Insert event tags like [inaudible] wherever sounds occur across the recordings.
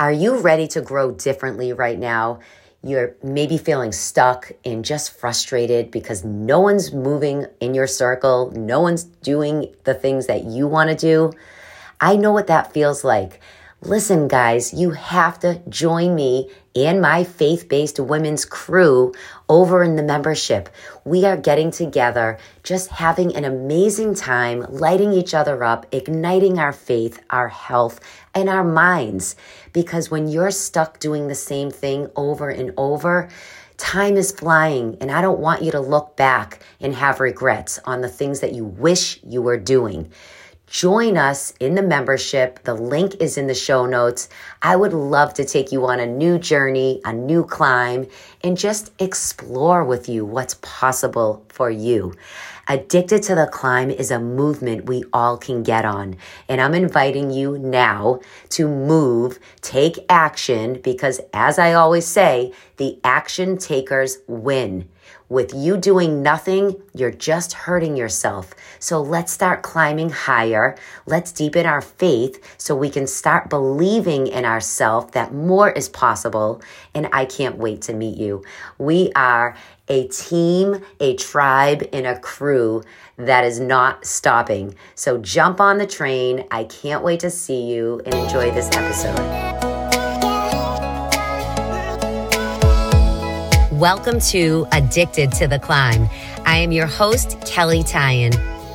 Are you ready to grow differently right now? You're maybe feeling stuck and just frustrated because no one's moving in your circle, no one's doing the things that you want to do. I know what that feels like. Listen, guys, you have to join me and my faith based women's crew over in the membership. We are getting together, just having an amazing time, lighting each other up, igniting our faith, our health, and our minds. Because when you're stuck doing the same thing over and over, time is flying, and I don't want you to look back and have regrets on the things that you wish you were doing. Join us in the membership. The link is in the show notes. I would love to take you on a new journey, a new climb, and just explore with you what's possible for you. Addicted to the Climb is a movement we all can get on. And I'm inviting you now to move, take action, because as I always say, the action takers win. With you doing nothing, you're just hurting yourself. So let's start climbing higher. Let's deepen our faith so we can start believing in ourselves that more is possible. And I can't wait to meet you. We are a team, a tribe, and a crew that is not stopping. So jump on the train. I can't wait to see you and enjoy this episode. Welcome to Addicted to the Climb. I am your host, Kelley Tyan.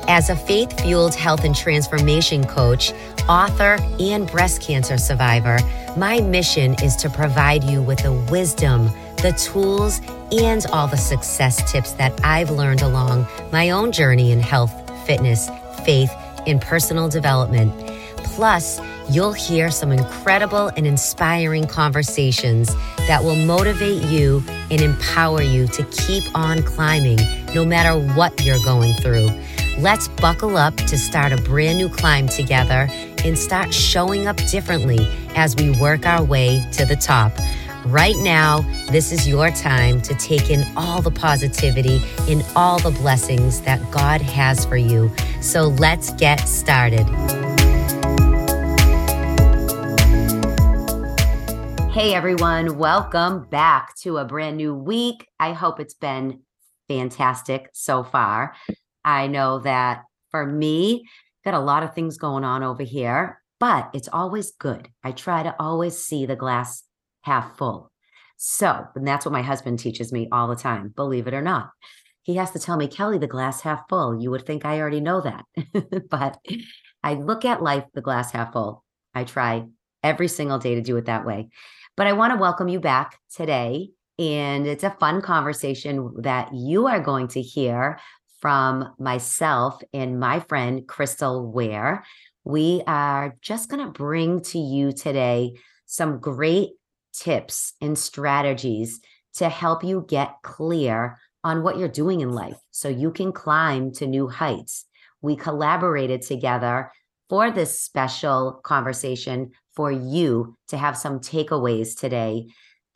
As a faith fueled health and transformation coach, author, and breast cancer survivor, my mission is to provide you with the wisdom, the tools, and all the success tips that I've learned along my own journey in health, fitness, faith, and personal development. Plus, you'll hear some incredible and inspiring conversations that will motivate you and empower you to keep on climbing no matter what you're going through. Let's buckle up to start a brand new climb together and start showing up differently as we work our way to the top. Right now, this is your time to take in all the positivity and all the blessings that God has for you. So let's get started. Hey everyone, welcome back to a brand new week. I hope it's been fantastic so far. I know that for me, got a lot of things going on over here, but it's always good. I try to always see the glass half full. So, and that's what my husband teaches me all the time, believe it or not. He has to tell me, Kelley, the glass half full. You would think I already know that. [laughs] but I look at life the glass half full. I try every single day to do it that way. But I want to welcome you back today. And it's a fun conversation that you are going to hear from myself and my friend, Crystal Ware. We are just going to bring to you today some great tips and strategies to help you get clear on what you're doing in life so you can climb to new heights. We collaborated together for this special conversation for you to have some takeaways today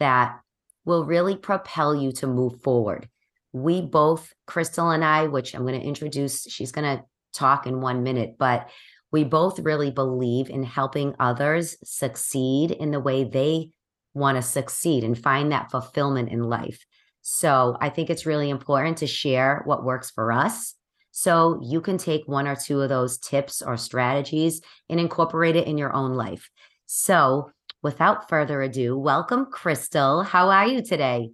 that will really propel you to move forward. We both, Crystal and I, which I'm going to introduce, she's going to talk in one minute, but we both really believe in helping others succeed in the way they want to succeed and find that fulfillment in life. So I think it's really important to share what works for us. So you can take one or two of those tips or strategies and incorporate it in your own life. So, without further ado, welcome, Crystal. How are you today?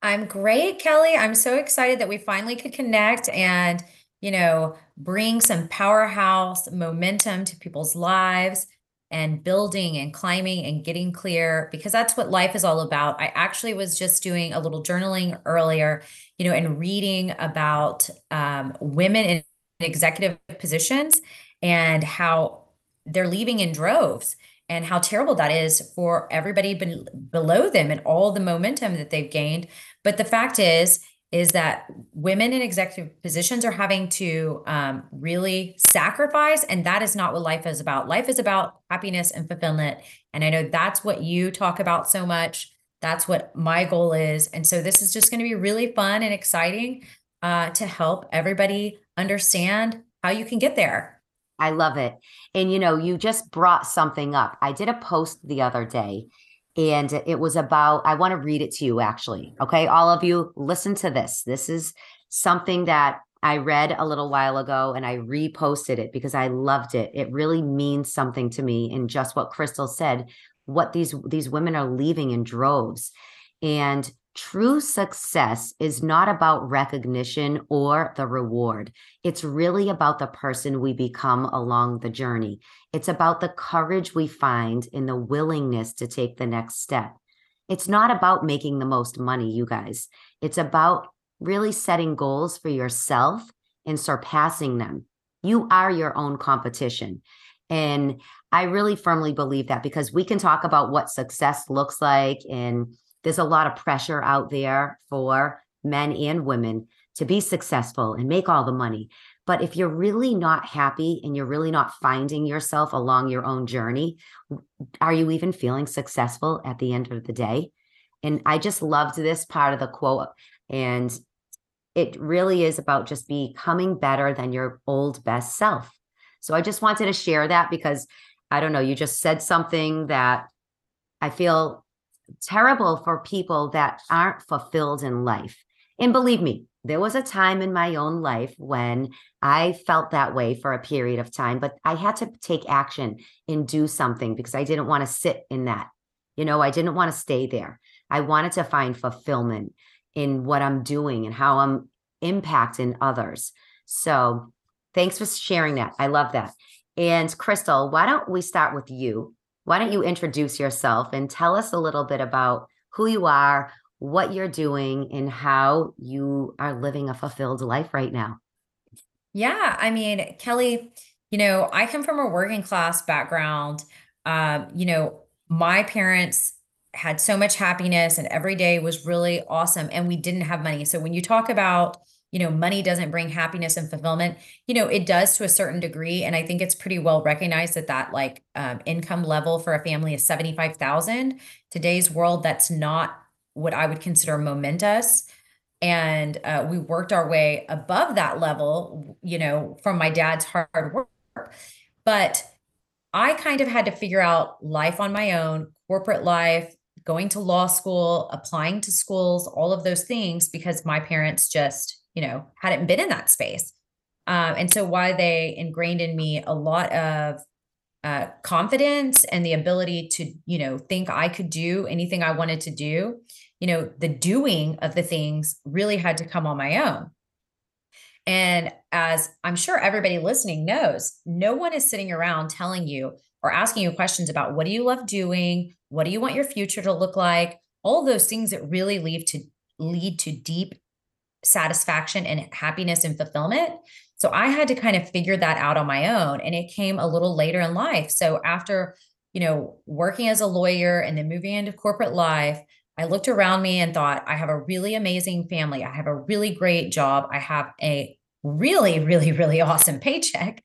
I'm great, Kelley. I'm so excited that we finally could connect and, you know, bring some powerhouse momentum to people's lives and building and climbing and getting clear because that's what life is all about. I actually was just doing a little journaling earlier, you know, and reading about um, women in executive positions and how they're leaving in droves and how terrible that is for everybody be- below them and all the momentum that they've gained. But the fact is, is that women in executive positions are having to um, really sacrifice, and that is not what life is about. Life is about happiness and fulfillment, and I know that's what you talk about so much. That's what my goal is, and so this is just going to be really fun and exciting uh, to help everybody understand how you can get there. I love it. And you know, you just brought something up. I did a post the other day and it was about I want to read it to you actually. Okay, all of you listen to this. This is something that I read a little while ago and I reposted it because I loved it. It really means something to me and just what Crystal said, what these these women are leaving in droves. And true success is not about recognition or the reward. It's really about the person we become along the journey. It's about the courage we find in the willingness to take the next step. It's not about making the most money, you guys. It's about really setting goals for yourself and surpassing them. You are your own competition. And I really firmly believe that because we can talk about what success looks like and there's a lot of pressure out there for men and women to be successful and make all the money. But if you're really not happy and you're really not finding yourself along your own journey, are you even feeling successful at the end of the day? And I just loved this part of the quote. And it really is about just becoming better than your old best self. So I just wanted to share that because I don't know, you just said something that I feel terrible for people that aren't fulfilled in life. And believe me, there was a time in my own life when I felt that way for a period of time, but I had to take action and do something because I didn't want to sit in that. You know, I didn't want to stay there. I wanted to find fulfillment in what I'm doing and how I'm impacting others. So thanks for sharing that. I love that. And Crystal, why don't we start with you? Why don't you introduce yourself and tell us a little bit about who you are, what you're doing, and how you are living a fulfilled life right now? Yeah, I mean, Kelley, you know, I come from a working class background. Um, you know, my parents had so much happiness and every day was really awesome and we didn't have money. So when you talk about you know money doesn't bring happiness and fulfillment you know it does to a certain degree and i think it's pretty well recognized that that like um, income level for a family is 75000 today's world that's not what i would consider momentous and uh, we worked our way above that level you know from my dad's hard work. But i kind of had to figure out life on my own corporate life going to law school applying to schools all of those things because my parents just you know, hadn't been in that space. Um, and so why they ingrained in me a lot of uh, confidence and the ability to, you know, think I could do anything I wanted to do, you know, the doing of the things really had to come on my own. And as I'm sure everybody listening knows, no one is sitting around telling you or asking you questions about what do you love doing? What do you want your future to look like? All those things that really lead to lead to deep satisfaction and happiness and fulfillment. So I had to kind of figure that out on my own and it came a little later in life. So after, you know, working as a lawyer and then moving into corporate life, I looked around me and thought, I have a really amazing family. I have a really great job. I have a really, really, really awesome paycheck,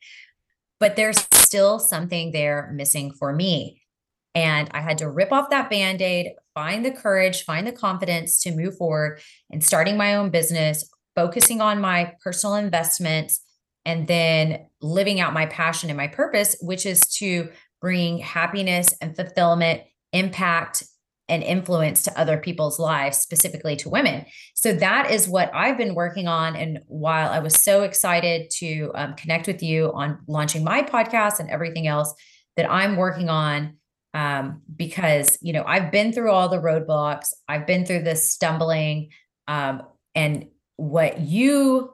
but there's still something there missing for me. And I had to rip off that band aid, find the courage, find the confidence to move forward and starting my own business, focusing on my personal investments, and then living out my passion and my purpose, which is to bring happiness and fulfillment, impact, and influence to other people's lives, specifically to women. So that is what I've been working on. And while I was so excited to um, connect with you on launching my podcast and everything else that I'm working on, um, because you know I've been through all the roadblocks, I've been through this stumbling, um, and what you,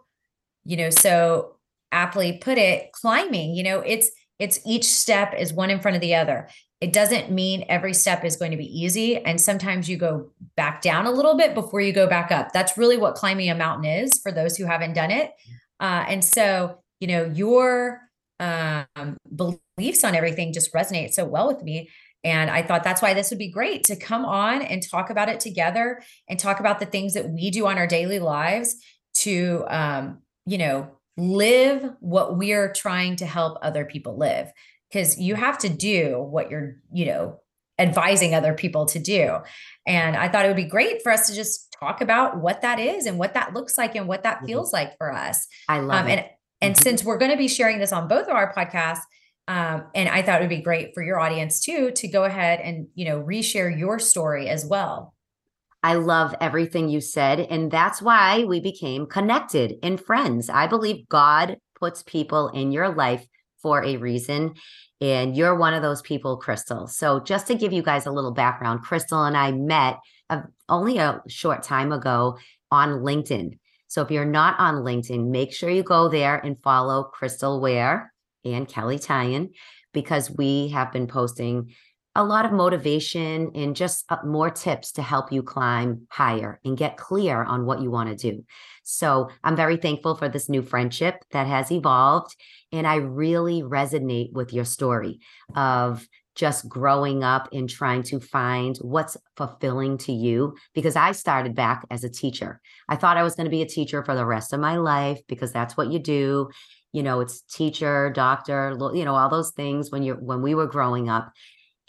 you know, so aptly put it, climbing. You know, it's it's each step is one in front of the other. It doesn't mean every step is going to be easy, and sometimes you go back down a little bit before you go back up. That's really what climbing a mountain is for those who haven't done it. Uh, and so, you know, your um, beliefs on everything just resonate so well with me and I thought that's why this would be great to come on and talk about it together and talk about the things that we do on our daily lives to, um, you know, live what we're trying to help other people live. Because you have to do what you're, you know, advising other people to do. And I thought it would be great for us to just talk about what that is and what that looks like and what that mm-hmm. feels like for us. I love um, it. And And mm-hmm. since we're going to be sharing this on both of our podcasts, um, and I thought it would be great for your audience too to go ahead and you know reshare your story as well. I love everything you said, and that's why we became connected and friends. I believe God puts people in your life for a reason, and you're one of those people, Crystal. So, just to give you guys a little background, Crystal and I met a, only a short time ago on LinkedIn. So, if you're not on LinkedIn, make sure you go there and follow Crystal Ware and Kelley Tyan because we have been posting a lot of motivation and just uh, more tips to help you climb higher and get clear on what you want to do. So I'm very thankful for this new friendship that has evolved. And I really resonate with your story of just growing up and trying to find what's fulfilling to you because I started back as a teacher. I thought I was going to be a teacher for the rest of my life because that's what you do. You know, it's teacher, doctor, you know, all those things when you're when we were growing up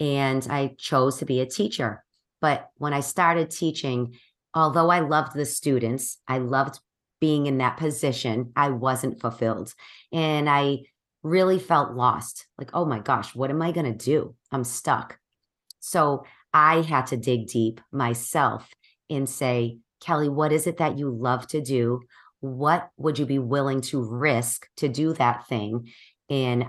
and I chose to be a teacher. But when I started teaching, although I loved the students, I loved being in that position, I wasn't fulfilled. And I really felt lost like, oh my gosh, what am I going to do? I'm stuck. So I had to dig deep myself and say, Kelley, what is it that you love to do? What would you be willing to risk to do that thing? And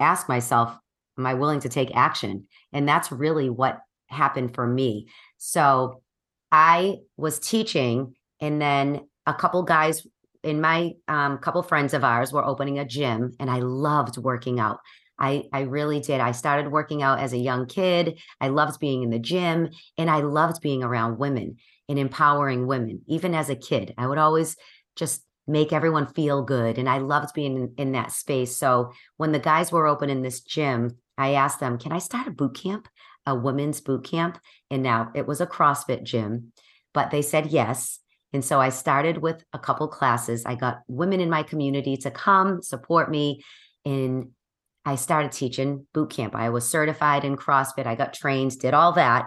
ask myself, am I willing to take action? And that's really what happened for me. So I was teaching, and then a couple guys in my um, couple friends of ours were opening a gym, and I loved working out. I, I really did. I started working out as a young kid. I loved being in the gym and I loved being around women and empowering women. Even as a kid, I would always just make everyone feel good. And I loved being in, in that space. So when the guys were opening this gym, I asked them, can I start a boot camp, a women's boot camp? And now it was a CrossFit gym, but they said yes. And so I started with a couple classes. I got women in my community to come support me. And I started teaching boot camp. I was certified in CrossFit. I got trained, did all that,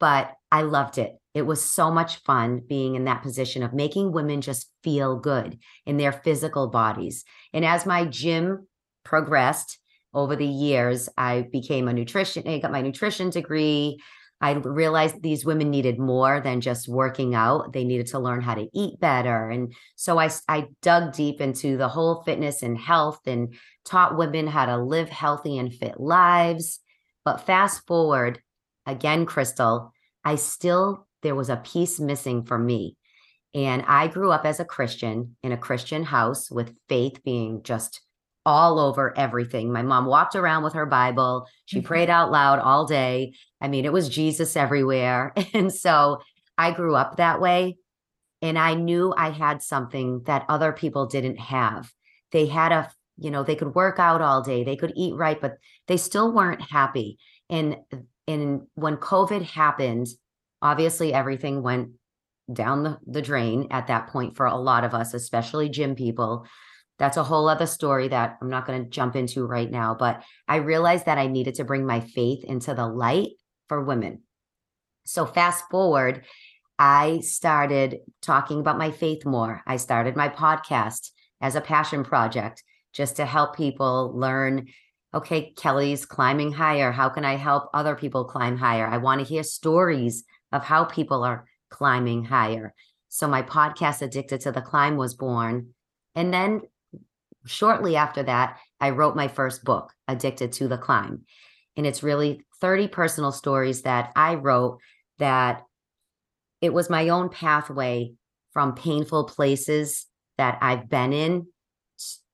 but I loved it. It was so much fun being in that position of making women just feel good in their physical bodies. And as my gym progressed, over the years, I became a nutrition, I got my nutrition degree. I realized these women needed more than just working out. They needed to learn how to eat better. And so I, I dug deep into the whole fitness and health and taught women how to live healthy and fit lives. But fast forward again, Crystal, I still, there was a piece missing for me. And I grew up as a Christian in a Christian house with faith being just all over everything. My mom walked around with her Bible. She mm-hmm. prayed out loud all day. I mean, it was Jesus everywhere. [laughs] And so I grew up that way. And I knew I had something that other people didn't have. They had a, you know, they could work out all day, they could eat right, but they still weren't happy. And and when COVID happened, obviously everything went down the, the drain at that point for a lot of us, especially gym people that's a whole other story that I'm not going to jump into right now. But I realized that I needed to bring my faith into the light for women. So, fast forward, I started talking about my faith more. I started my podcast as a passion project just to help people learn okay, Kelley's climbing higher. How can I help other people climb higher? I want to hear stories of how people are climbing higher. So, my podcast, Addicted to the Climb, was born. And then shortly after that, I wrote my first book, Addicted to the Climb. And it's really 30 personal stories that I wrote that it was my own pathway from painful places that I've been in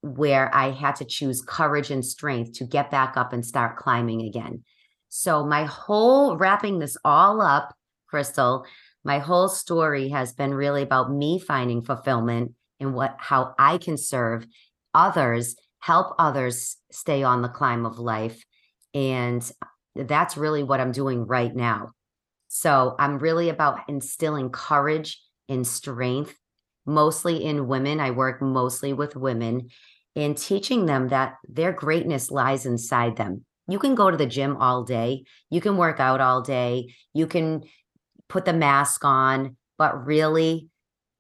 where I had to choose courage and strength to get back up and start climbing again. So, my whole wrapping this all up, Crystal, my whole story has been really about me finding fulfillment in what how I can serve others, help others stay on the climb of life. And that's really what I'm doing right now. So I'm really about instilling courage and strength, mostly in women. I work mostly with women and teaching them that their greatness lies inside them. You can go to the gym all day, you can work out all day, you can put the mask on, but really,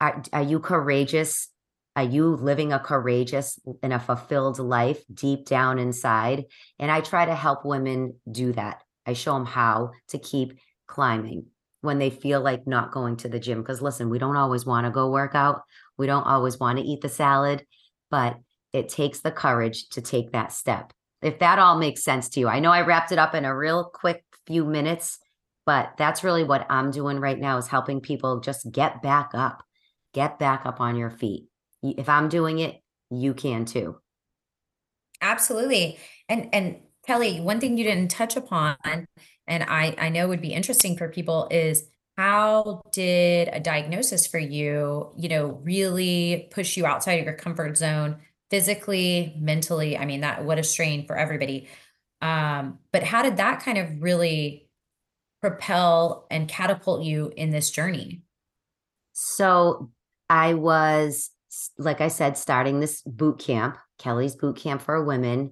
are, are you courageous Are you living a courageous and a fulfilled life deep down inside? And I try to help women do that. I show them how to keep climbing when they feel like not going to the gym. Because listen, we don't always want to go work out, we don't always want to eat the salad, but it takes the courage to take that step. If that all makes sense to you, I know I wrapped it up in a real quick few minutes, but that's really what I'm doing right now is helping people just get back up, get back up on your feet. If I'm doing it, you can too. Absolutely. And and Kelley, one thing you didn't touch upon, and I I know would be interesting for people is how did a diagnosis for you, you know, really push you outside of your comfort zone physically, mentally? I mean, that what a strain for everybody. Um, but how did that kind of really propel and catapult you in this journey? So I was like I said, starting this boot camp, Kelley's boot camp for women.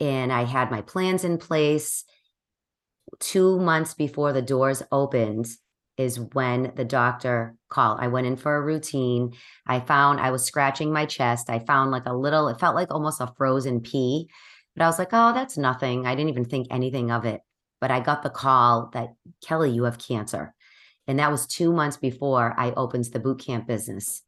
And I had my plans in place. Two months before the doors opened is when the doctor called. I went in for a routine. I found I was scratching my chest. I found like a little, it felt like almost a frozen pea. But I was like, oh, that's nothing. I didn't even think anything of it. But I got the call that Kelley, you have cancer. And that was two months before I opened the boot camp business.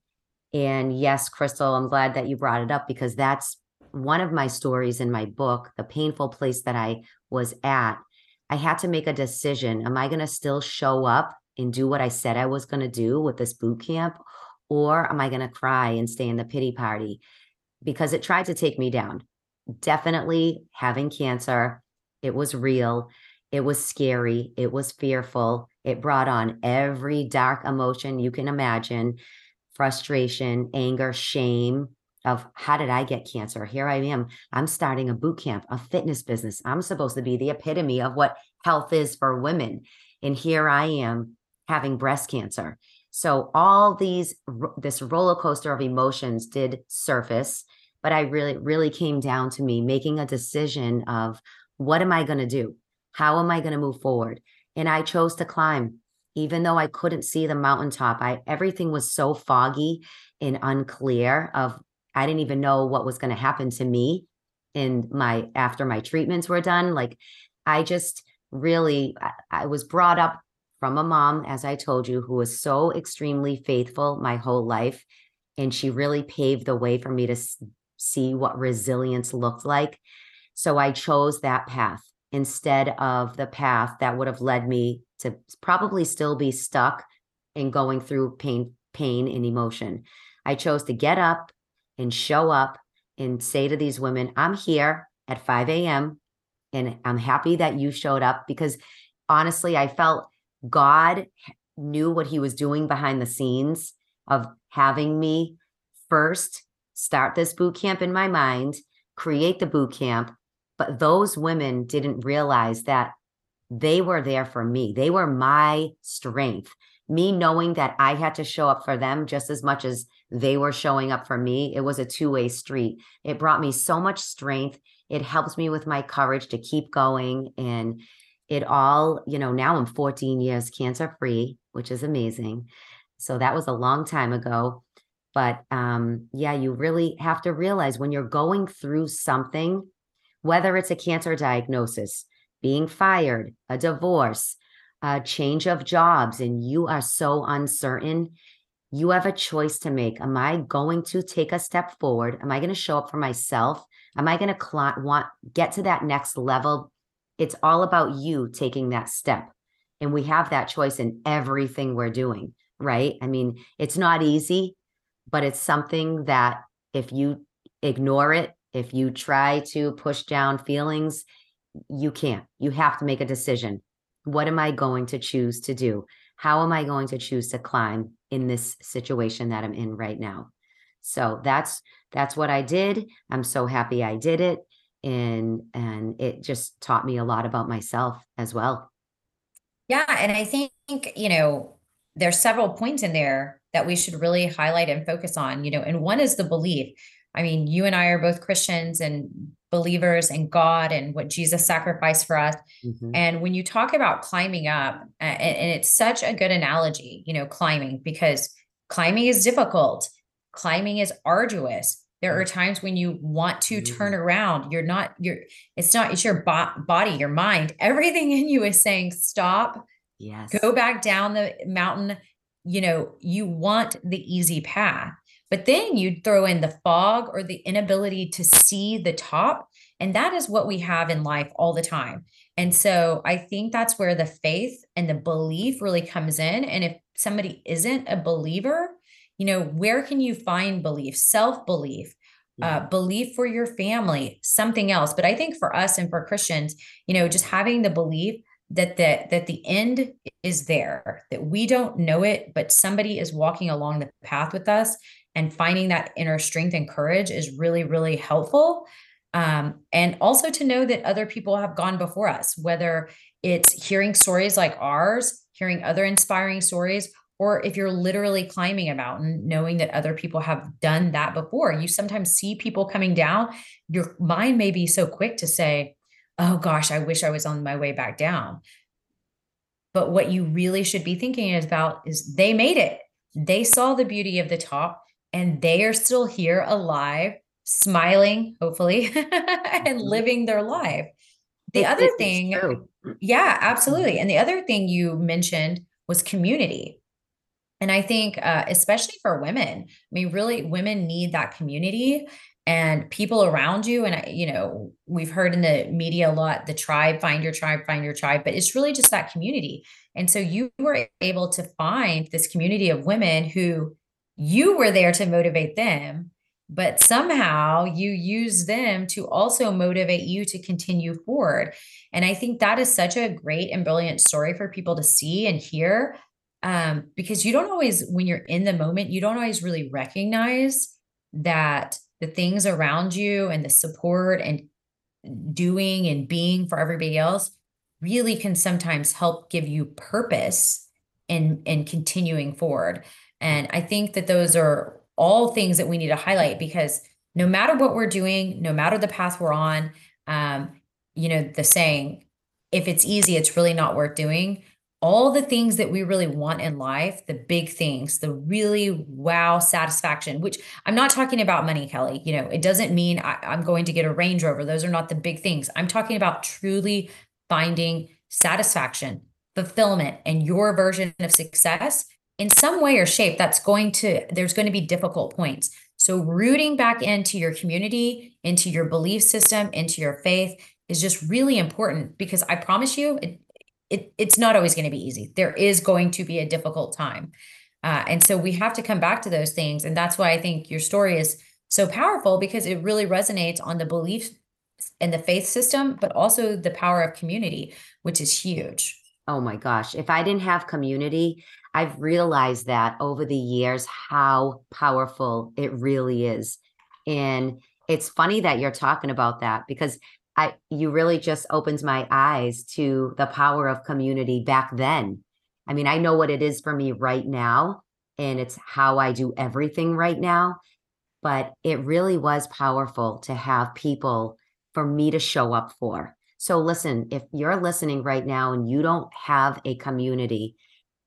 And yes, Crystal, I'm glad that you brought it up because that's one of my stories in my book, the painful place that I was at. I had to make a decision. Am I going to still show up and do what I said I was going to do with this boot camp? Or am I going to cry and stay in the pity party? Because it tried to take me down. Definitely having cancer, it was real. It was scary. It was fearful. It brought on every dark emotion you can imagine frustration, anger, shame of how did I get cancer? Here I am. I'm starting a boot camp, a fitness business. I'm supposed to be the epitome of what health is for women. And here I am having breast cancer. So all these this roller coaster of emotions did surface, but I really really came down to me making a decision of what am I going to do? How am I going to move forward? And I chose to climb even though I couldn't see the mountaintop, I everything was so foggy and unclear of I didn't even know what was going to happen to me in my after my treatments were done. Like I just really I, I was brought up from a mom, as I told you, who was so extremely faithful my whole life. And she really paved the way for me to see what resilience looked like. So I chose that path instead of the path that would have led me to probably still be stuck in going through pain pain and emotion. I chose to get up and show up and say to these women i'm here at 5 a.m and i'm happy that you showed up because honestly i felt god knew what he was doing behind the scenes of having me first start this boot camp in my mind create the boot camp but those women didn't realize that they were there for me. They were my strength. Me knowing that I had to show up for them just as much as they were showing up for me. It was a two way street. It brought me so much strength. It helps me with my courage to keep going. And it all, you know, now I'm 14 years cancer free, which is amazing. So that was a long time ago. But um, yeah, you really have to realize when you're going through something, whether it's a cancer diagnosis, being fired, a divorce, a change of jobs, and you are so uncertain, you have a choice to make. Am I going to take a step forward? Am I going to show up for myself? Am I going to cl- want get to that next level? It's all about you taking that step. And we have that choice in everything we're doing, right? I mean, it's not easy, but it's something that if you ignore it if you try to push down feelings, you can't. You have to make a decision. What am I going to choose to do? How am I going to choose to climb in this situation that I'm in right now? So that's that's what I did. I'm so happy I did it and and it just taught me a lot about myself as well. Yeah, and I think, you know, there's several points in there that we should really highlight and focus on, you know, and one is the belief I mean, you and I are both Christians and believers in God and what Jesus sacrificed for us. Mm-hmm. And when you talk about climbing up, and, and it's such a good analogy, you know, climbing, because climbing is difficult. climbing is arduous. There are times when you want to turn Mm. around. You're not, you're, it's not, it's your bo- body, your mind, [laughs] everything in you is saying, stop, Yes. go back down the mountain. You know, you want the easy path. But then you'd throw in the fog or the inability to see the top. And that is what we have in life all the time. And so I think that's where the faith and the belief really comes in. And if somebody isn't a believer, you know, where can you find belief, self belief? Uh, belief for your family, something else. But I think for us and for Christians, you know, just having the belief that the that the end is there, that we don't know it, but somebody is walking along the path with us and finding that inner strength and courage is really, really helpful. Um, and also to know that other people have gone before us, whether it's hearing stories like ours, hearing other inspiring stories, or if you're literally climbing a mountain, knowing that other people have done that before. You sometimes see people coming down, your mind may be so quick to say, Oh gosh, I wish I was on my way back down. But what you really should be thinking about is they made it. They saw the beauty of the top and they are still here alive, smiling, hopefully, [laughs] and Mhm. living their life. The other thing, yeah, absolutely. And the other thing you mentioned was community. And I think, uh, especially for women, I mean, really, women need that community and people around you. And, I, you know, we've heard in the media a lot the tribe, find your tribe, find your tribe, but it's really just that community. And so you were able to find this community of women who you were there to motivate them, but somehow you use them to also motivate you to continue forward. And I think that is such a great and brilliant story for people to see and hear um, because you don't always, when you're in the moment, you don't always really recognize that the things around you and the support and doing and being for everybody else really can sometimes help give you purpose in in continuing forward. And I think that those are all things that we need to highlight because no matter what we're doing, no matter the path we're on, um, you know, the saying, if it's easy, it's really not worth doing all the things that we really want in life, the big things, the really wow satisfaction, which I'm not talking about money, Kelley. You know, it doesn't mean I, am going to get a Range Rover. Those are not the big things. I'm talking about truly finding satisfaction, fulfillment, and your version of success in some way or shape. That's going to, there's going to be difficult points. So, rooting back into your community, into your belief system, into your faith is just really important because I promise you, it, it, it's not always going to be easy. There is going to be a difficult time. Uh, and so we have to come back to those things. And that's why I think your story is so powerful because it really resonates on the belief and the faith system, but also the power of community, which is huge. Oh my gosh. If I didn't have community, I've realized that over the years how powerful it really is. And it's funny that you're talking about that because I you really just opens my eyes to the power of community back then. I mean, I know what it is for me right now, and it's how I do everything right now. But it really was powerful to have people for me to show up for. So, listen, if you're listening right now and you don't have a community,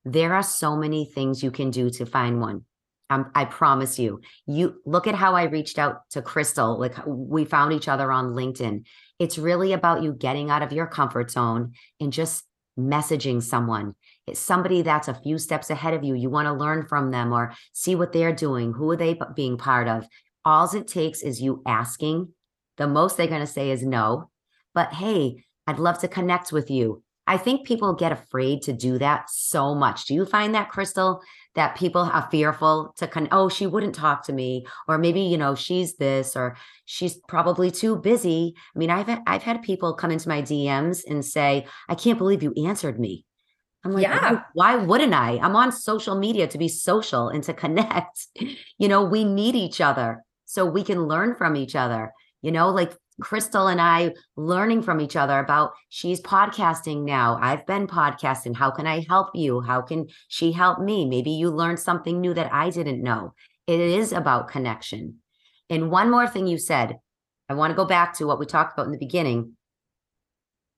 there are so many things you can do to find one. Um, I promise you. You look at how I reached out to Crystal. Like we found each other on LinkedIn. It's really about you getting out of your comfort zone and just messaging someone. It's somebody that's a few steps ahead of you. You want to learn from them or see what they're doing. Who are they being part of? All it takes is you asking. The most they're going to say is no. But hey, I'd love to connect with you. I think people get afraid to do that so much. Do you find that, Crystal, that people are fearful to con? Oh, she wouldn't talk to me, or maybe you know she's this, or she's probably too busy. I mean, I've I've had people come into my DMs and say, "I can't believe you answered me." I'm like, Yeah. why, why wouldn't I? I'm on social media to be social and to connect. [laughs] you know, we need each other so we can learn from each other. You know, like Crystal and I learning from each other about she's podcasting now. I've been podcasting. How can I help you? How can she help me? Maybe you learned something new that I didn't know. It is about connection. And one more thing you said, I want to go back to what we talked about in the beginning.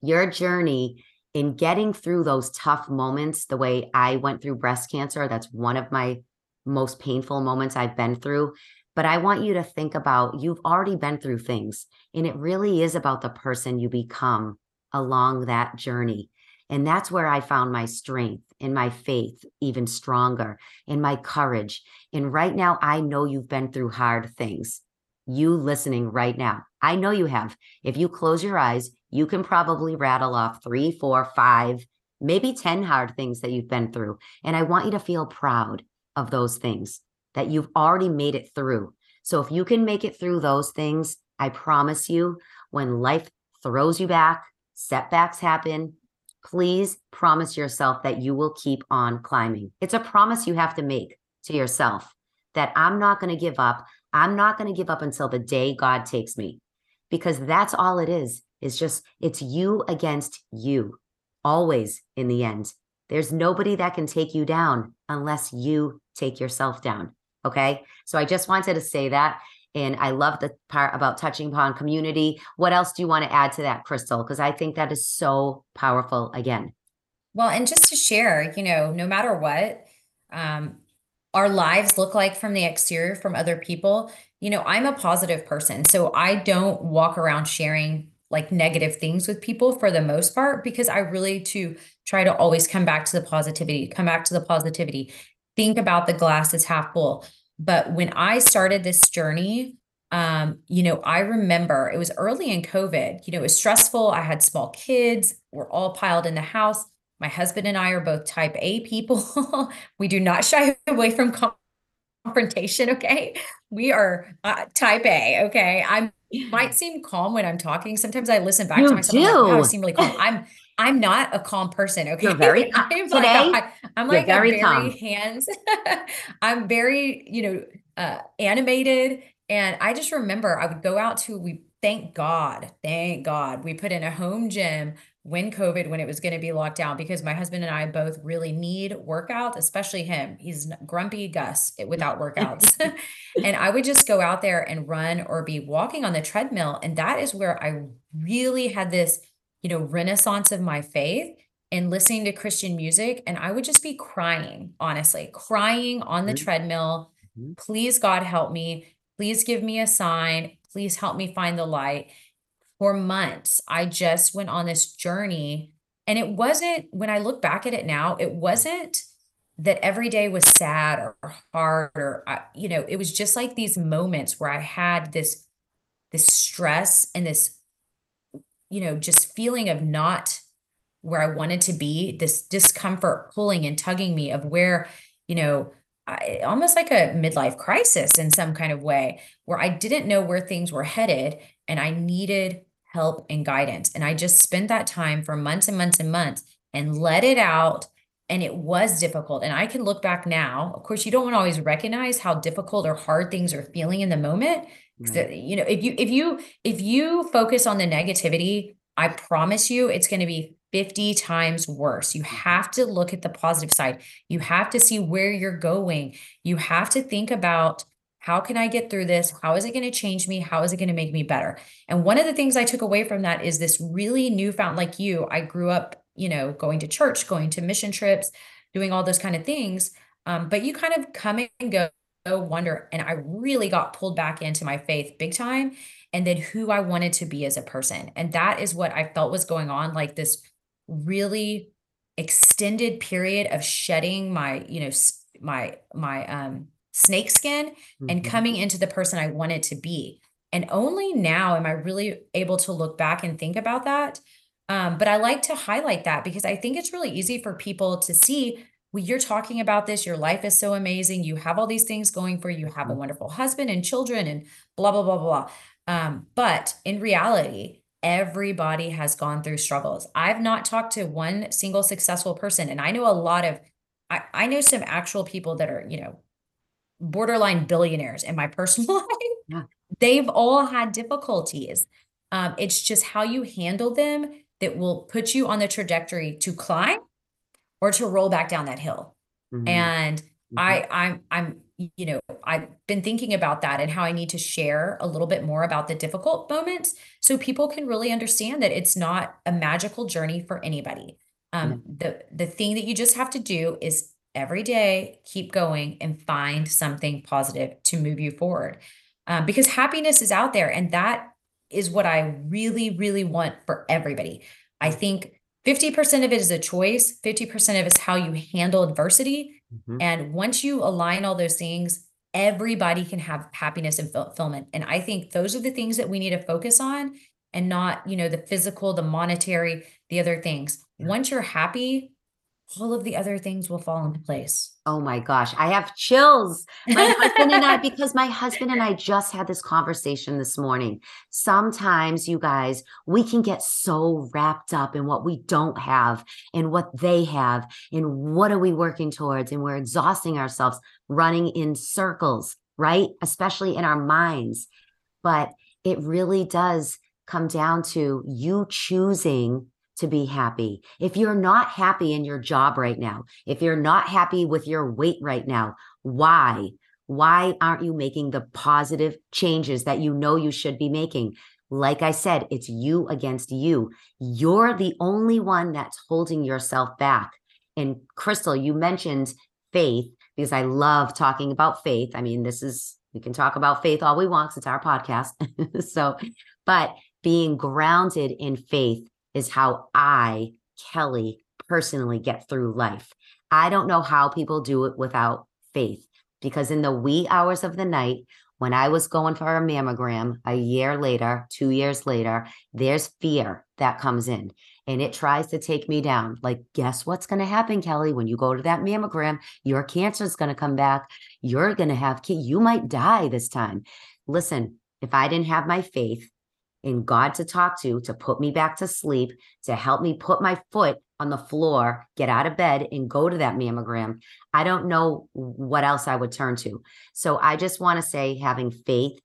Your journey in getting through those tough moments, the way I went through breast cancer, that's one of my most painful moments I've been through. But I want you to think about you've already been through things, and it really is about the person you become along that journey. And that's where I found my strength and my faith even stronger and my courage. And right now, I know you've been through hard things. You listening right now, I know you have. If you close your eyes, you can probably rattle off three, four, five, maybe 10 hard things that you've been through. And I want you to feel proud of those things that you've already made it through. So if you can make it through those things, I promise you, when life throws you back, setbacks happen, please promise yourself that you will keep on climbing. It's a promise you have to make to yourself that I'm not going to give up. I'm not going to give up until the day God takes me because that's all it is. It's just, it's you against you always in the end. There's nobody that can take you down unless you take yourself down. Okay. So I just wanted to say that. And I love the part about touching upon community. What else do you want to add to that, Crystal? Because I think that is so powerful again. Well, and just to share, you know, no matter what um, our lives look like from the exterior from other people, you know, I'm a positive person. So I don't walk around sharing like negative things with people for the most part because I really to try to always come back to the positivity, come back to the positivity, think about the glass is half full. But when I started this journey, um, you know, I remember it was early in COVID, you know, it was stressful. I had small kids, we're all piled in the house. My husband and I are both type A people. [laughs] we do not [laughs] shy away from [laughs] confrontation. Okay. We are uh, type A. Okay. I might seem calm when I'm talking. Sometimes I listen back you to myself. Do. Like, wow, I seem really calm. I'm I'm not a calm person. Okay. You're [laughs] very I'm today, like, a, I'm like very, very, very hands. [laughs] I'm very, you know, uh, animated. And I just remember I would go out to, we thank God, thank God, we put in a home gym when COVID, when it was going to be locked down, because my husband and I both really need workouts, especially him. He's grumpy Gus without workouts. [laughs] and I would just go out there and run or be walking on the treadmill. And that is where I really had this you know, renaissance of my faith and listening to Christian music. And I would just be crying, honestly, crying on the mm-hmm. treadmill. Mm-hmm. Please, God, help me. Please give me a sign. Please help me find the light. For months, I just went on this journey. And it wasn't, when I look back at it now, it wasn't that every day was sad or hard or, you know, it was just like these moments where I had this, this stress and this you know, just feeling of not where I wanted to be, this discomfort pulling and tugging me of where, you know, I, almost like a midlife crisis in some kind of way, where I didn't know where things were headed and I needed help and guidance. And I just spent that time for months and months and months and let it out. And it was difficult. And I can look back now. Of course, you don't want to always recognize how difficult or hard things are feeling in the moment Right. you know, if you if you if you focus on the negativity, I promise you it's going to be 50 times worse. You mm-hmm. have to look at the positive side. You have to see where you're going. You have to think about how can I get through this? How is it going to change me? How is it going to make me better? And one of the things I took away from that is this really newfound, like you, I grew up, you know, going to church, going to mission trips, doing all those kind of things. Um, but you kind of come and go wonder. And I really got pulled back into my faith big time. And then who I wanted to be as a person. And that is what I felt was going on like this really extended period of shedding my, you know, my, my, um, snake skin mm-hmm. and coming into the person I wanted to be. And only now am I really able to look back and think about that. Um, but I like to highlight that because I think it's really easy for people to see you're talking about this. Your life is so amazing. You have all these things going for you. You have a mm. wonderful husband and children and blah, blah, blah, blah. Um, but in reality, everybody has gone through struggles. I've not talked to one single successful person. And I know a lot of, I, I know some actual people that are, you know, borderline billionaires in my [laughs] personal life. Yeah. They've all had difficulties. Um, it's just how you handle them that will put you on the trajectory to climb or to roll back down that hill. Mm-hmm. And mm-hmm. I I'm I'm you know, I've been thinking about that and how I need to share a little bit more about the difficult moments so people can really understand that it's not a magical journey for anybody. Um, mm-hmm. the the thing that you just have to do is every day, keep going and find something positive to move you forward. Um, because happiness is out there. And that is what I really, really want for everybody. I think 50% of it is a choice, 50% of it is how you handle adversity. Mm-hmm. And once you align all those things, everybody can have happiness and fulfillment. And I think those are the things that we need to focus on and not, you know, the physical, the monetary, the other things. Yeah. Once you're happy, all of the other things will fall into place. Oh my gosh, I have chills. My husband and I, because my husband and I just had this conversation this morning. Sometimes, you guys, we can get so wrapped up in what we don't have and what they have and what are we working towards. And we're exhausting ourselves running in circles, right? Especially in our minds. But it really does come down to you choosing to be happy. If you're not happy in your job right now, if you're not happy with your weight right now, why? Why aren't you making the positive changes that you know you should be making? Like I said, it's you against you. You're the only one that's holding yourself back. And Crystal, you mentioned faith because I love talking about faith. I mean, this is, we can talk about faith all we want. Because it's our podcast. [laughs] so, but being grounded in faith is how I, Kelley, personally get through life. I don't know how people do it without faith because in the wee hours of the night, when I was going for a mammogram a year later, two years later, there's fear that comes in and it tries to take me down. Like, guess what's going to happen, Kelley? When you go to that mammogram, your cancer is going to come back. You're going to have, you might die this time. Listen, if I didn't have my faith, in God to talk to, to put me back to sleep, to help me put my foot on the floor, get out of bed and go to that mammogram. I don't know what else I would turn to. So I just want to say having faith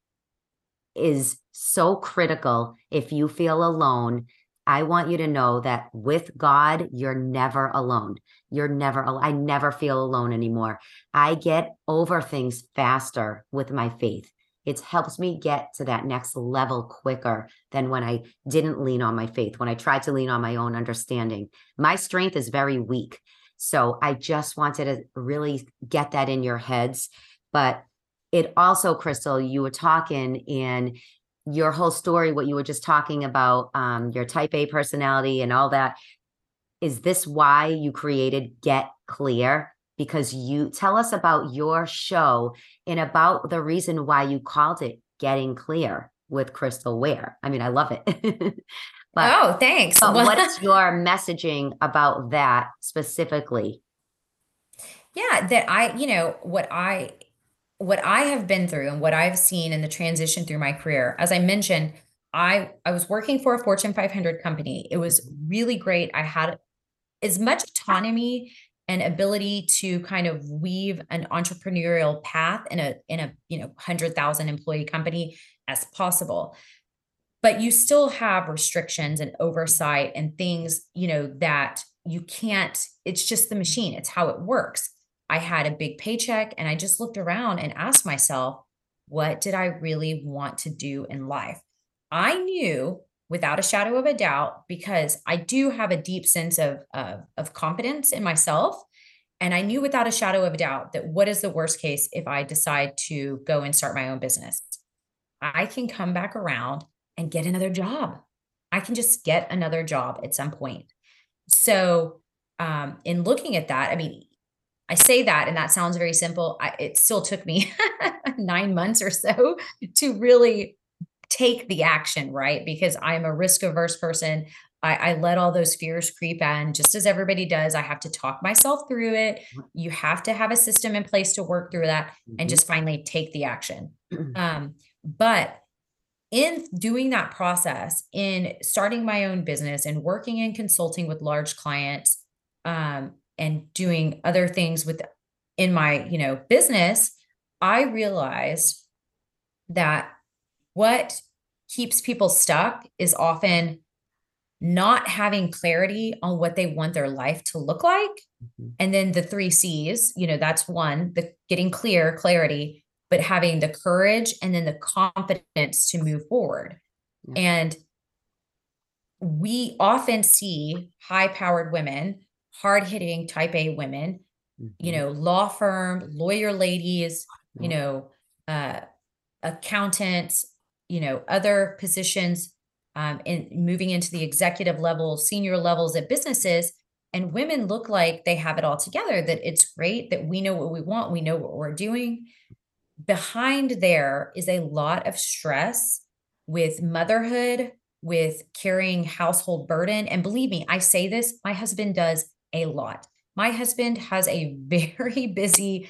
is so critical if you feel alone. I want you to know that with God, you're never alone. You're never, I never feel alone anymore. I get over things faster with my faith. It helps me get to that next level quicker than when I didn't lean on my faith, when I tried to lean on my own understanding. My strength is very weak. So I just wanted to really get that in your heads. But it also, Crystal, you were talking in your whole story, what you were just talking about, um, your type A personality and all that. Is this why you created Get Clear? Because you tell us about your show and about the reason why you called it Getting Clear with Crystal Ware. I mean, I love it. [laughs] but, oh, thanks. But what's [laughs] your messaging about that specifically? Yeah, that I, you know, what I what I have been through and what I've seen in the transition through my career. As I mentioned, I I was working for a Fortune 500 company. It was really great. I had as much autonomy and ability to kind of weave an entrepreneurial path in a in a you know 100,000 employee company as possible. But you still have restrictions and oversight and things you know that you can't it's just the machine it's how it works. I had a big paycheck and i just looked around and asked myself what did i really want to do in life? I knew without a shadow of a doubt because I do have a deep sense of, of, of confidence in myself. And I knew without a shadow of a doubt that what is the worst case if I decide to go and start my own business? I can come back around and get another job. I can just get another job at some point. So, um, in looking at that, I mean, I say that and that sounds very simple. I, it still took me [laughs] nine months or so to really take the action, right? Because I'm a risk averse person. I, I, let all those fears creep in just as everybody does. I have to talk myself through it. Mm-hmm. You have to have a system in place to work through that mm-hmm. and just finally take the action. [clears throat] Um, but in doing that process, in starting my own business and working and consulting with large clients, um, and doing other things with in my you know business, I realized that what keeps people stuck is often not having clarity on what they want their life to look like. Mm-hmm. And then the three C's, you know, that's one, the getting clear, clarity, but having the courage and then the confidence to move forward. Mm-hmm. And we often see high powered women, hard hitting type A women you Mhm. know, law firm, lawyer ladies, you know, uh, accountants, you know, other positions, um, in moving into the executive level, senior levels at businesses. And women look like they have it all together, that it's great, that we know what we want, we know what we're doing. Behind there is a lot of stress with motherhood, with carrying household burden. And believe me, I say this, my husband does a lot. My husband has a [laughs] very busy,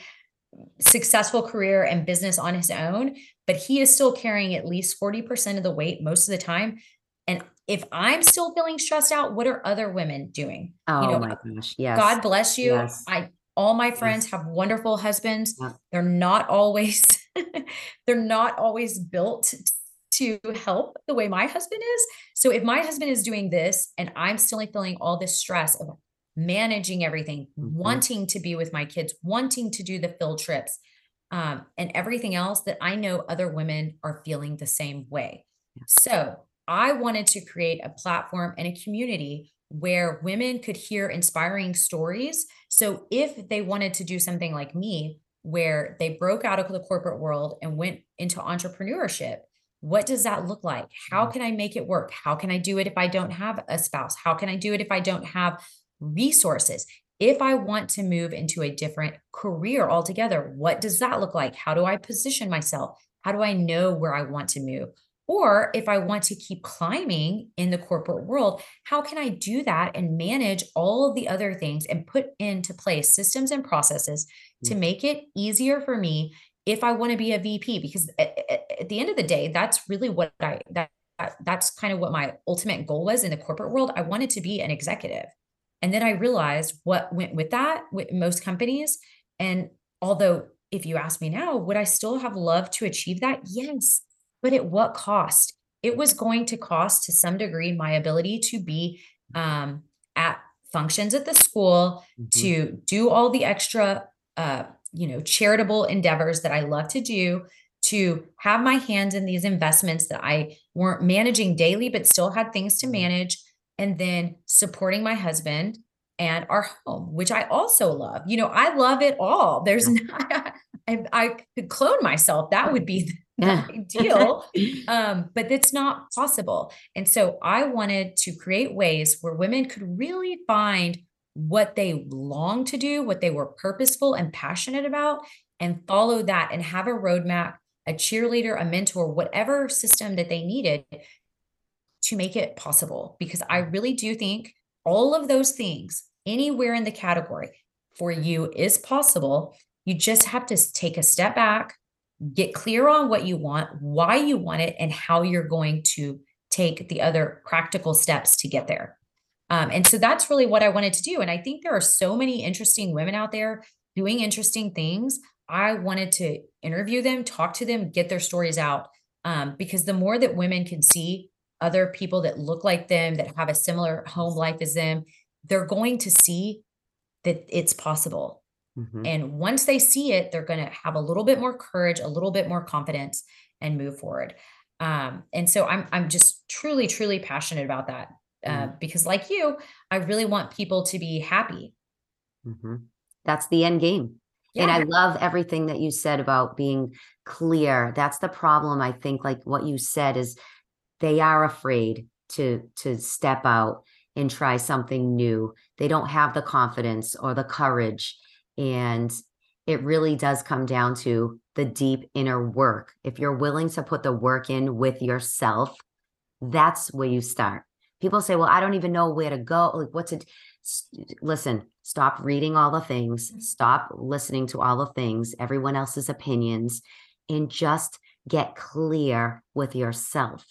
successful career and business on his own, but he is still carrying at least 40% of the weight most of the time. And if I'm still feeling stressed out, what are other women doing? Oh know, my gosh. Yes. God bless you. Yes. I all my friends Yes. have wonderful husbands. They're not always [laughs] they're not always built to help the way my husband is. So if my husband is doing this and I'm still feeling all this stress of managing everything, Mhm. wanting to be with my kids, wanting to do the field trips, um, and everything else that I know other women are feeling the same way. So I wanted to create a platform and a community where women could hear inspiring stories. So if they wanted to do something like me, where they broke out of the corporate world and went into entrepreneurship, what does that look like? How Mhm. can I make it work? How can I do it if I don't have a spouse? How can I do it if I don't have resources? If I want to move into a different career altogether, what does that look like? How do I position myself? How do I know where I want to move? Or if I want to keep climbing in the corporate world, how can I do that and manage all of the other things and put into place systems and processes to Mm. make it easier for me if I want to be a VP? Because at, at- the end of the day, that's really what I that- that's kind of what my ultimate goal was in the corporate world. I wanted to be an executive. And then I realized what went with that with most companies. And although if you ask me now, would I still have loved to achieve that? Yes. But at what cost? It was going to cost to some degree my ability to be um, at functions at the school, Mhm. to do all the extra, uh, you know, charitable endeavors that I love to do, to have my hands in these investments that I weren't managing daily, but still had things to Mhm. manage, and then supporting my husband and our home, which I also love. You know, I love it all. There's [laughs] not, I, I could clone myself. That would be the Yeah. [laughs] ideal [laughs] um, but it's not possible. And so I wanted to create ways where women could really find what they long to do, what they were purposeful and passionate about, and follow that and have a roadmap, a cheerleader, a mentor, whatever system that they needed to make it possible. Because I really do think all of those things, anywhere in the category for you, is possible. You just have to take a step back, get clear on what you want, why you want it, and how you're going to take the other practical steps to get there. Um, and so that's really what I wanted to do. And I think there are so many interesting women out there doing interesting things. I wanted to interview them, talk to them, get their stories out. Um, because the more that women can see other people that look like them, that have a similar home life as them, they're going to see that it's possible. Mhm. And once they see it, they're going to have a little bit more courage, a little bit more confidence, and move forward. Um, and so I'm I'm just truly, truly passionate about that uh, because, like you, I really want people to be happy. Mhm. That's the end game. Yeah. And I love everything that you said about being clear. That's the problem. I think like what you said is they are afraid to to step out and try something new. They don't have the confidence or the courage. And it really does come down to the deep inner work. If you're willing to put the work in with yourself, that's where you start. People say, "Well, I don't even know where to go. Like, what's it?" Listen, stop reading all the things, mm-hmm. stop listening to all the things, everyone else's opinions, and just get clear with yourself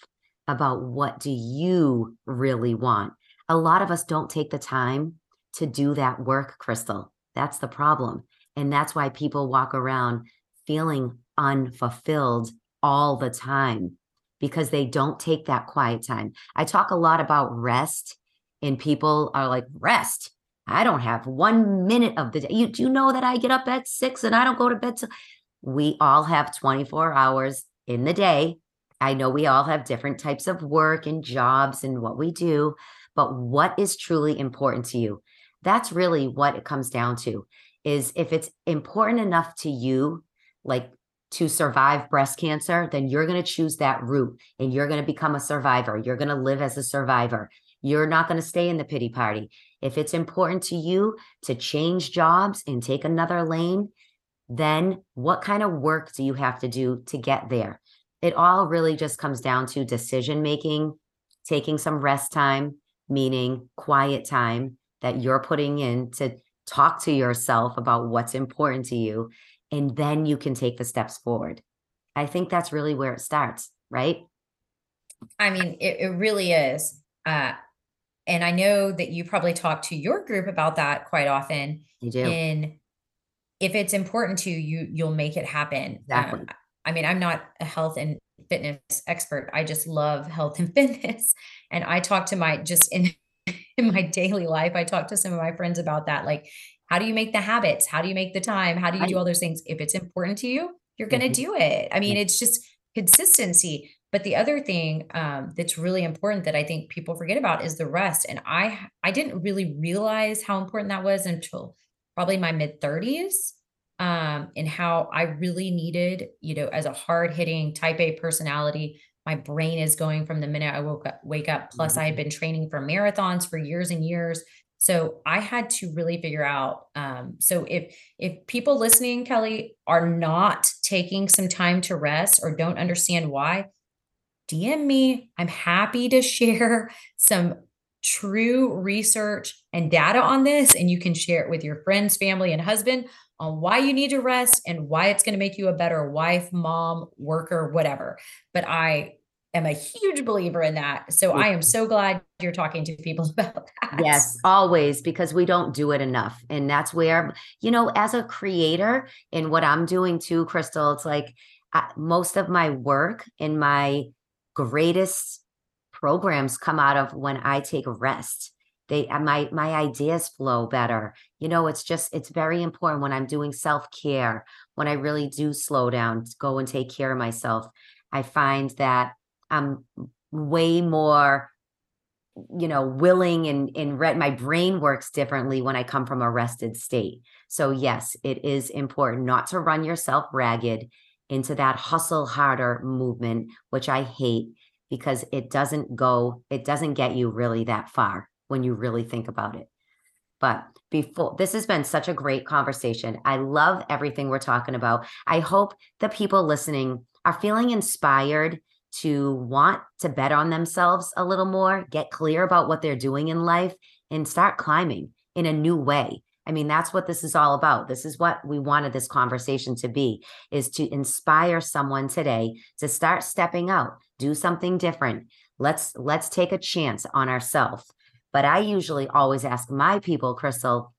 about what do you really want. A lot of us don't take the time to do that work, Crystal. That's the problem. And that's why people walk around feeling unfulfilled all the time because they don't take that quiet time. I talk a lot about rest, and people are like, rest. I don't have one minute of the day. You do you know that I get up at six and I don't go to bed till we all have 24 hours in the day. I know we all have different types of work and jobs and what we do, but what is truly important to you? That's really what it comes down to. is if it's important enough to you, like to survive breast cancer, then you're going to choose that route and you're going to become a survivor. You're going to live as a survivor. You're not going to stay in the pity party. If it's important to you to change jobs and take another lane, then what kind of work do you have to do to get there? It all really just comes down to decision making, taking some rest time, meaning quiet time that you're putting in to talk to yourself about what's important to you, and then you can take the steps forward. I think that's really where it starts, right? I mean, it, it really is. Uh, and I know that you probably talk to your group about that quite often. You do. In if it's important to you, you'll make it happen. Exactly. Um, I mean, I'm not a health and fitness expert. I just love health and [laughs] fitness. And I talk to my just in [laughs] in my daily life, I talk to some of my friends about that. Like, how do you make the habits? How do you make the time? How do you do all those things? If it's important to you, you're going to mm-hmm. do it. I mean, it's just consistency. But the other thing um, that's really important that I think people forget about is the rest. And I I didn't really realize how important that was until probably my mid 30s. Um, and how I really needed, you know, as a hard hitting type A personality, my brain is going from the minute I woke up, wake up. Plus, mm-hmm. I had been training for marathons for years and years. So I had to really figure out. Um, so if if people listening, Kelley, are not taking some time to rest or don't understand why, DM me. I'm happy to [laughs] share some true research and data on this, and you can share it with your friends, family, and husband on why you need to rest and why it's going to make you a better wife, mom, worker, whatever. But I am a huge believer in that. So I am so glad you're talking to people [laughs] about that. Yes, always, because we don't do it enough. And that's where, you know, as a creator and what I'm doing too, Crystal, it's like I, most of my work and my greatest programs come out of when I take rest. They uh, my my ideas flow better. You know, it's just it's very important when I'm doing self-care, when I really do slow down, go and take care of myself. I find that I'm way more you know willing and and read my brain works differently when i come from a rested state so yes it is important not to run yourself ragged into that hustle harder movement which i hate because it doesn't go it doesn't get you really that far when you really think about it but before this has been such a great conversation i love everything we're talking about i hope the people listening are feeling inspired to want to bet on themselves a little more, get clear about what they're doing in life, and start climbing in a new way. I mean, that's what this is all about. This is what we wanted this conversation to be is to inspire someone today to start stepping out, do something different. Let's let's take a chance on ourselves. But I usually always ask my people, Crystal,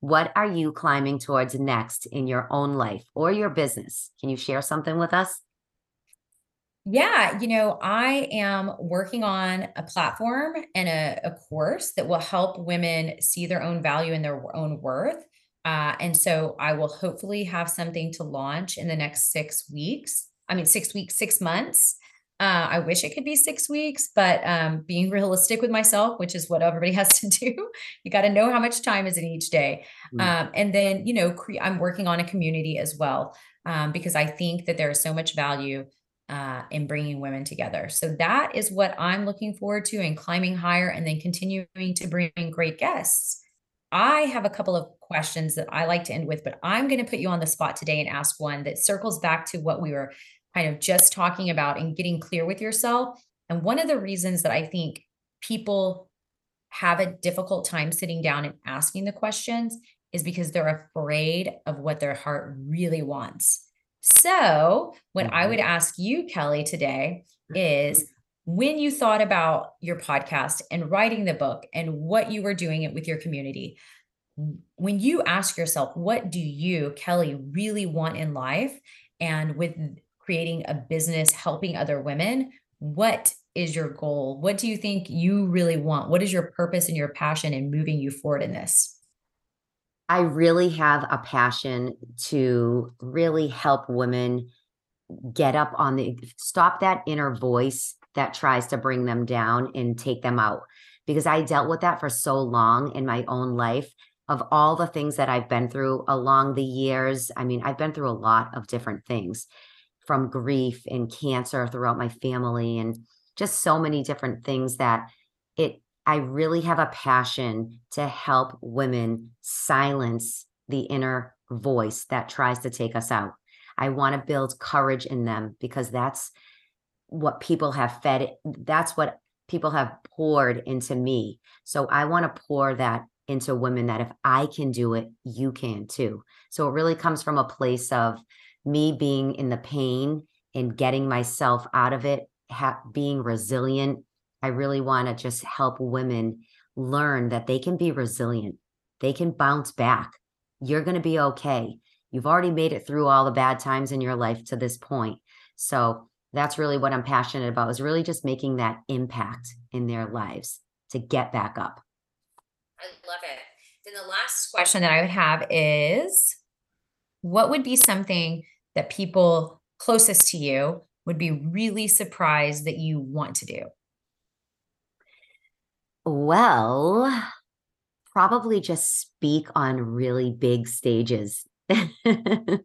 what are you climbing towards next in your own life or your business? Can you share something with us? Yeah, you know, I am working on a platform and a, a course that will help women see their own value and their own worth. Uh, and so I will hopefully have something to launch in the next six weeks. I mean, six weeks, six months. Uh, I wish it could be six weeks, but um, being realistic with myself, which is what everybody [laughs] has to do, you got to know how much time is in each day. Mm. Um, and then, you know, cre- I'm working on a community as well um, because I think that there is so much value uh, in bringing women together. So that is what I'm looking forward to and climbing higher and then continuing to bring great guests. I have a couple of questions that I like to end with, but I'm going to put you on the spot today and ask one that circles back to what we were kind of just talking about and getting clear with yourself. And one of the reasons that I think people have a difficult time sitting down and asking the questions is because they're afraid of what their heart really wants. So, what I would mm-hmm. ask you, Kelley, today is when you thought about your podcast and writing the book and what you were doing it with your community, when you ask yourself, what do you, Kelley, really want in life? And with creating a business helping other women, what is your goal? What do you think you really want? What is your purpose and your passion in moving you forward in this? I really have a passion to really help women get up on the stop that inner voice that tries to bring them down and take them out because I dealt with that for so long in my own life of all the things that I've been through along the years. I mean, I've been through a lot of different things from grief and cancer throughout my family and just so many different things that it I really have a passion to help women silence the inner voice that tries to take us out. I want to build courage in them because that's what people have fed. That's what people have poured into me. So I want to pour that into women that if I can do it, you can too. So it really comes from a place of me being in the pain and getting myself out of it, ha- being resilient. I really want to just help women learn that they can be resilient. They can bounce back. You're going to be okay. You've already made it through all the bad times in your life to this point. So that's really what I'm passionate about is really just making that impact in their lives to get back up. I love it. Then the last question that I would have is what would be something that people closest to you would be really surprised that you want to do? Well, probably just speak on really big stages. [laughs] you know,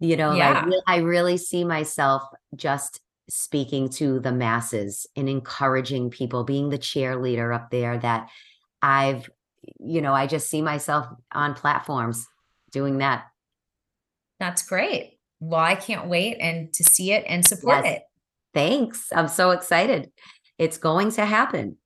yeah. I, I really see myself just speaking to the masses and encouraging people, being the cheerleader up there that I've, you know, I just see myself on platforms doing that. That's great. Well, I can't wait and to see it and support yes. it. Thanks. I'm so excited. It's going to happen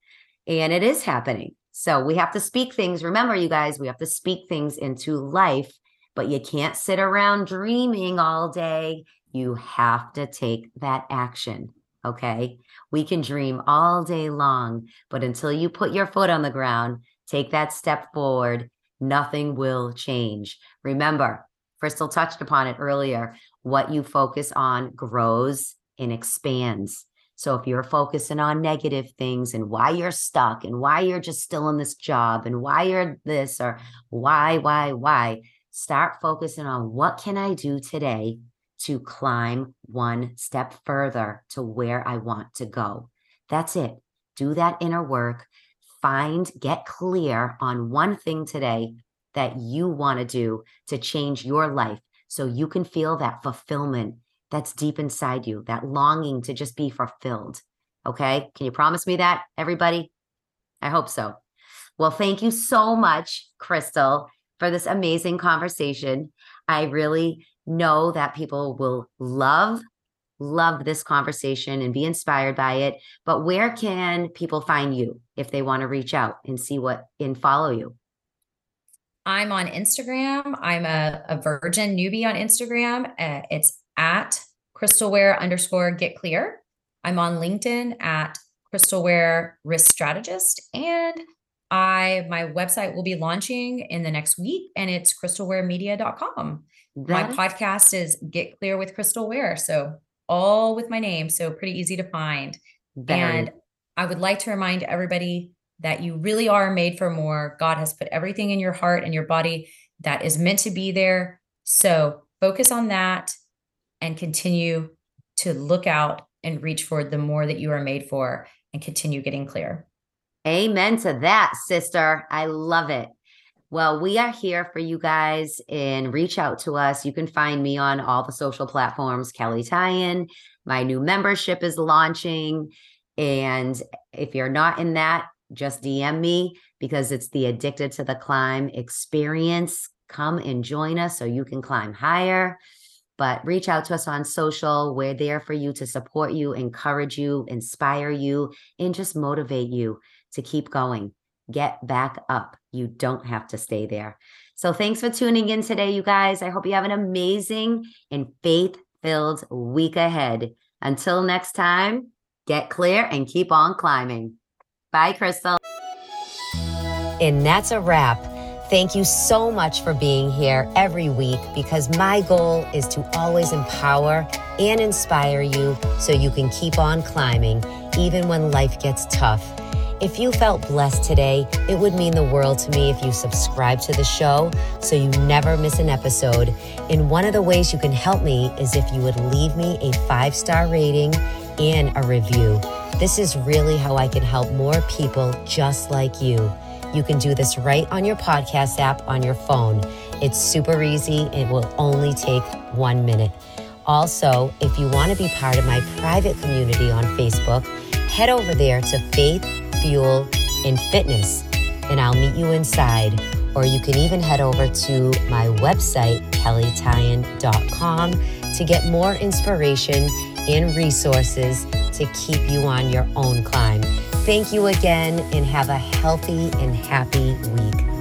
and it is happening. So we have to speak things. Remember, you guys, we have to speak things into life, but you can't sit around dreaming all day. You have to take that action. Okay. We can dream all day long, but until you put your foot on the ground, take that step forward, nothing will change. Remember, Crystal touched upon it earlier. What you focus on grows and expands. So if you're focusing on negative things and why you're stuck and why you're just still in this job and why you're this or why, why, why, start focusing on what can I do today to climb one step further to where I want to go. That's it. Do that inner work. Find, get clear on one thing today that you want to do to change your life so you can feel that fulfillment that's deep inside you, that longing to just be fulfilled. Okay. Can you promise me that, everybody? I hope so. Well, thank you so much, Crystal, for this amazing conversation. I really know that people will love love this conversation and be inspired by it but where can people find you if they want to reach out and see what and follow you i'm on instagram i'm a, a virgin newbie on instagram uh, it's at crystalware underscore get clear i'm on linkedin at crystalware risk strategist and i my website will be launching in the next week and it's crystalwaremedia.com that my podcast is Get Clear with Crystal Ware. So all with my name. So pretty easy to find. Very. And I would like to remind everybody that you really are made for more. God has put everything in your heart and your body that is meant to be there. So focus on that and continue to look out and reach for the more that you are made for and continue getting clear. Amen to that, sister. I love it. Well, we are here for you guys and reach out to us. You can find me on all the social platforms, Kelley Tyan. My new membership is launching. And if you're not in that, just DM me because it's the Addicted to the Climb experience. Come and join us so you can climb higher. But reach out to us on social. We're there for you to support you, encourage you, inspire you, and just motivate you to keep going get back up. You don't have to stay there. So thanks for tuning in today, you guys. I hope you have an amazing and faith filled week ahead. Until next time, get clear and keep on climbing. Bye, Crystal. And that's a wrap. Thank you so much for being here every week because my goal is to always empower and inspire you so you can keep on climbing even when life gets tough. If you felt blessed today, it would mean the world to me if you subscribe to the show so you never miss an episode. And one of the ways you can help me is if you would leave me a five star rating and a review. This is really how I can help more people just like you. You can do this right on your podcast app on your phone. It's super easy. It will only take one minute. Also, if you want to be part of my private community on Facebook, head over there to Faith, Fuel, and Fitness, and I'll meet you inside. Or you can even head over to my website, kelleytyan.com, to get more inspiration and resources to keep you on your own climb. Thank you again and have a healthy and happy week.